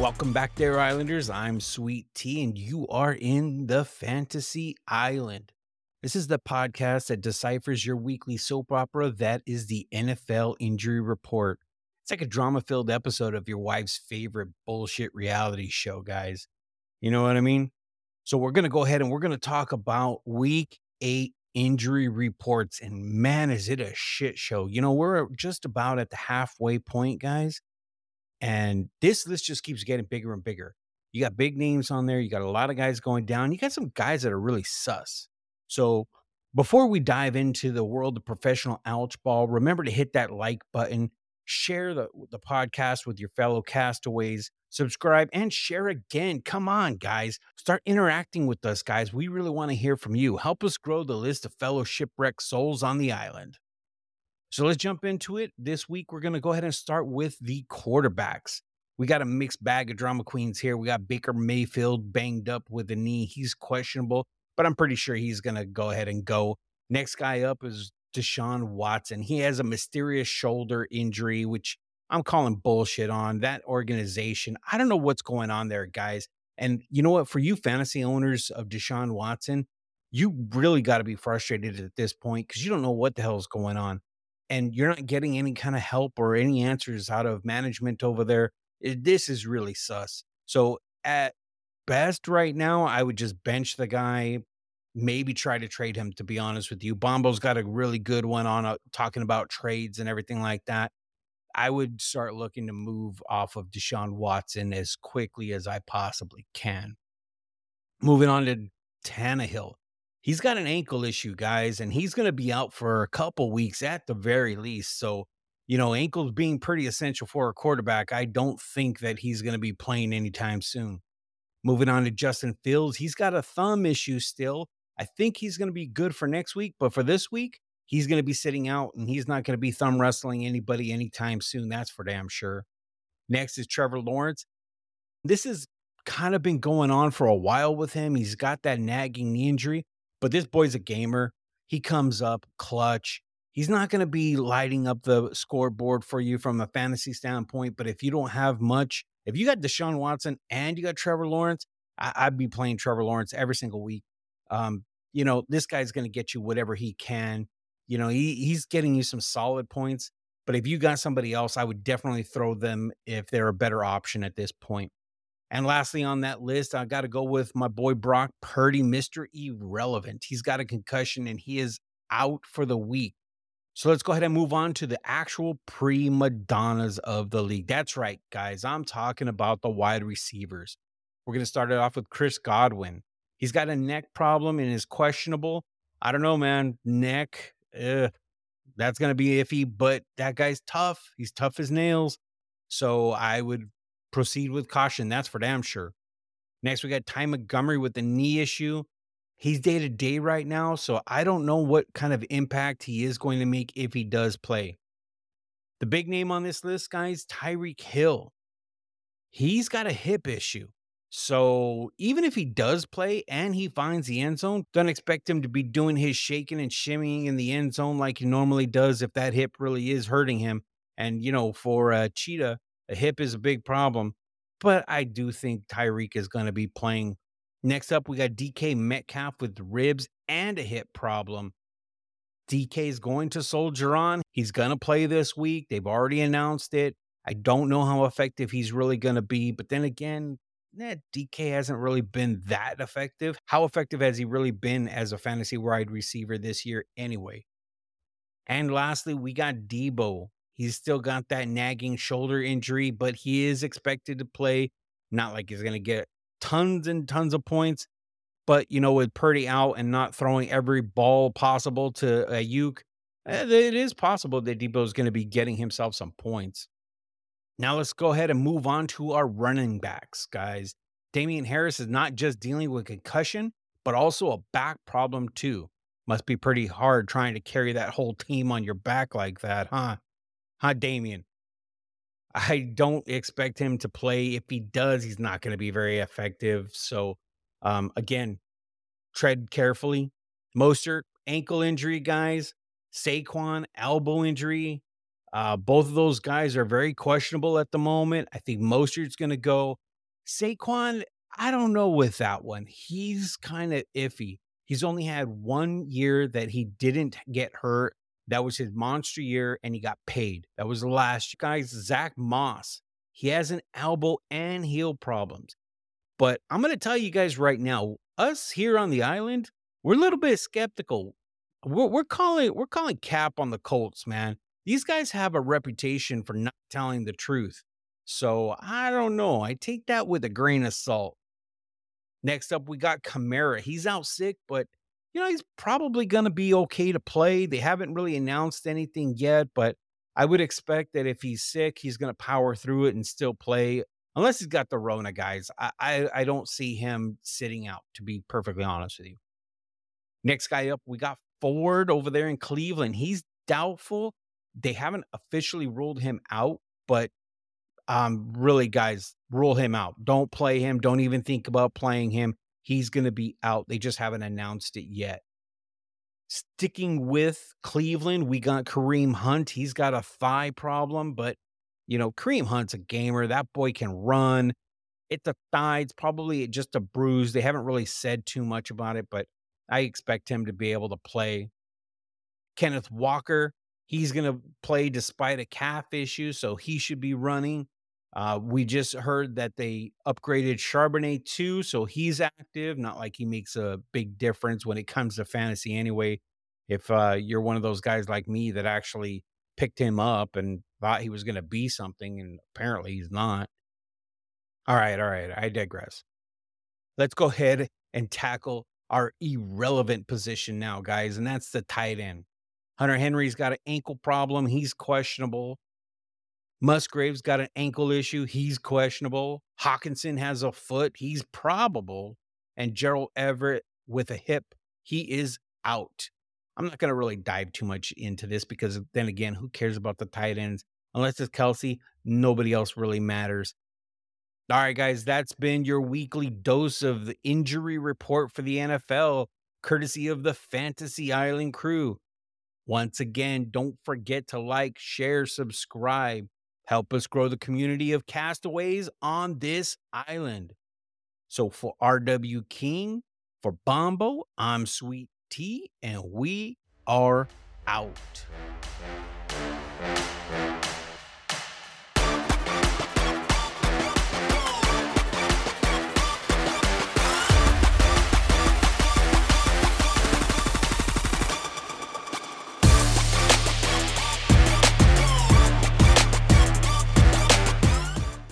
Welcome back there, Islanders. I'm Sweet T, and you are in the Fantasy Island. This is the podcast that deciphers your weekly soap opera that is the NFL Injury Report. It's like a drama filled episode of your wife's favorite bullshit reality show, guys. You know what I mean? So, we're going to go ahead and we're going to talk about week eight injury reports. And man, is it a shit show. You know, we're just about at the halfway point, guys. And this list just keeps getting bigger and bigger. You got big names on there. You got a lot of guys going down. You got some guys that are really sus. So before we dive into the world of professional ouch ball, remember to hit that like button, share the, the podcast with your fellow castaways, subscribe, and share again. Come on, guys. Start interacting with us, guys. We really want to hear from you. Help us grow the list of fellow shipwrecked souls on the island. So let's jump into it. This week, we're going to go ahead and start with the quarterbacks. We got a mixed bag of drama queens here. We got Baker Mayfield banged up with a knee. He's questionable, but I'm pretty sure he's going to go ahead and go. Next guy up is Deshaun Watson. He has a mysterious shoulder injury, which I'm calling bullshit on. That organization, I don't know what's going on there, guys. And you know what? For you fantasy owners of Deshaun Watson, you really got to be frustrated at this point because you don't know what the hell is going on and you're not getting any kind of help or any answers out of management over there, it, eh, this is really sus. So at best right now, I would just bench the guy, maybe try to trade him to be honest with you. Bombo's got a really good one on uh, talking about trades and everything like that. I would start looking to move off of Deshaun Watson as quickly as I possibly can. Moving on to Tannehill he's got an ankle issue, guys, and he's going to be out for a couple weeks at the very least. So, you know, ankles being pretty essential for a quarterback, I don't think that he's going to be playing anytime soon. Moving on to Justin Fields, he's got a thumb issue still. I think he's going to be good for next week, but for this week, he's going to be sitting out and he's not going to be thumb wrestling anybody anytime soon. That's for damn sure. Next is Trevor Lawrence. This has kind of been going on for a while with him. He's got that nagging knee injury. But this boy's a gamer. He comes up clutch. He's not going to be lighting up the scoreboard for you from a fantasy standpoint. But if you don't have much, if you got Deshaun Watson and you got Trevor Lawrence, I, would be playing Trevor Lawrence every single week. Um, you know, this guy's going to get you whatever he can. You know, he, he's getting you some solid points. But if you got somebody else, I would definitely throw them if they're a better option at this point. And lastly, on that list, I got to go with my boy Brock Purdy, Mr. Irrelevant. He's got a concussion and he is out for the week. So let's go ahead and move on to the actual prima donnas of the league. That's right, guys. I'm talking about the wide receivers. We're going to start it off with Chris Godwin. He's got a neck problem and is questionable. I don't know, man. Neck, ugh, that's going to be iffy, but that guy's tough. He's tough as nails. So I would proceed with caution. That's for damn sure. Next, we got Ty Montgomery with the knee issue. He's day to day right now, so I don't know what kind of impact he is going to make if he does play. The big name on this list, guys, Tyreek Hill. He's got a hip issue. So even if he does play and he finds the end zone, don't expect him to be doing his shaking and shimmying in the end zone like he normally does if that hip really is hurting him. And, you know, for uh, Cheetah, a hip is a big problem, but I do think Tyreek is going to be playing. Next up, we got DK Metcalf with ribs and a hip problem. DK is going to soldier on. He's going to play this week. They've already announced it. I don't know how effective he's really going to be, but then again, eh, DK hasn't really been that effective. How effective has he really been as a fantasy wide receiver this year, anyway? And lastly, we got Deebo. He's still got that nagging shoulder injury, but he is expected to play. Not like he's going to get tons and tons of points, but you know, with Purdy out and not throwing every ball possible to Aiyuk, eh, it is possible that Deebo is going to be getting himself some points. Now let's go ahead and move on to our running backs, guys. Damien Harris is not just dealing with concussion, but also a back problem too. Must be pretty hard trying to carry that whole team on your back like that, huh? Huh, Damien? I don't expect him to play. If he does, he's not going to be very effective. So, um, again, tread carefully. Mostert, ankle injury, guys. Saquon, elbow injury. Uh, both of those guys are very questionable at the moment. I think Mostert's going to go. Saquon, I don't know with that one. He's kind of iffy. He's only had one year that he didn't get hurt. That was his monster year, and he got paid. That was last guys. Zach Moss, he has an elbow and heel problems. But I'm going to tell you guys right now, us here on the island, we're a little bit skeptical. We're, we're calling we're calling cap on the Colts, man. These guys have a reputation for not telling the truth. So I don't know. I take that with a grain of salt. Next up, we got Kamara. He's out sick, but you know, he's probably going to be okay to play. They haven't really announced anything yet, but I would expect that if he's sick, he's going to power through it and still play, unless he's got the Rona, guys. I, I, I don't see him sitting out, to be perfectly honest with you. Next guy up, we got Ford over there in Cleveland. He's doubtful. They haven't officially ruled him out, but um, really, guys, rule him out. Don't play him. Don't even think about playing him. He's going to be out. They just haven't announced it yet. Sticking with Cleveland, we got Kareem Hunt. He's got a thigh problem, but you know, Kareem Hunt's a gamer. That boy can run. It's a thigh. It's probably just a bruise. They haven't really said too much about it, but I expect him to be able to play. Kenneth Walker, he's going to play despite a calf issue, so he should be running. Uh, we just heard that they upgraded Charbonnet too, so he's active. Not like he makes a big difference when it comes to fantasy anyway. If uh, you're one of those guys like me that actually picked him up and thought he was going to be something, and apparently he's not. All right, all right, I digress. Let's go ahead and tackle our irrelevant position now, guys, and that's the tight end. Hunter Henry's got an ankle problem. He's questionable. Musgrave's got an ankle issue. He's questionable. Hockenson has a foot. He's probable. And Gerald Everett with a hip, he is out. I'm not going to really dive too much into this because then again, who cares about the tight ends? Unless it's Kelce, nobody else really matters. All right, guys, that's been your weekly dose of the injury report for the NFL, courtesy of the Fantasy Island crew. Once again, don't forget to like, share, subscribe. Help us grow the community of castaways on this island. So for RW King, for Bombo, I'm Sweet T, and we are out.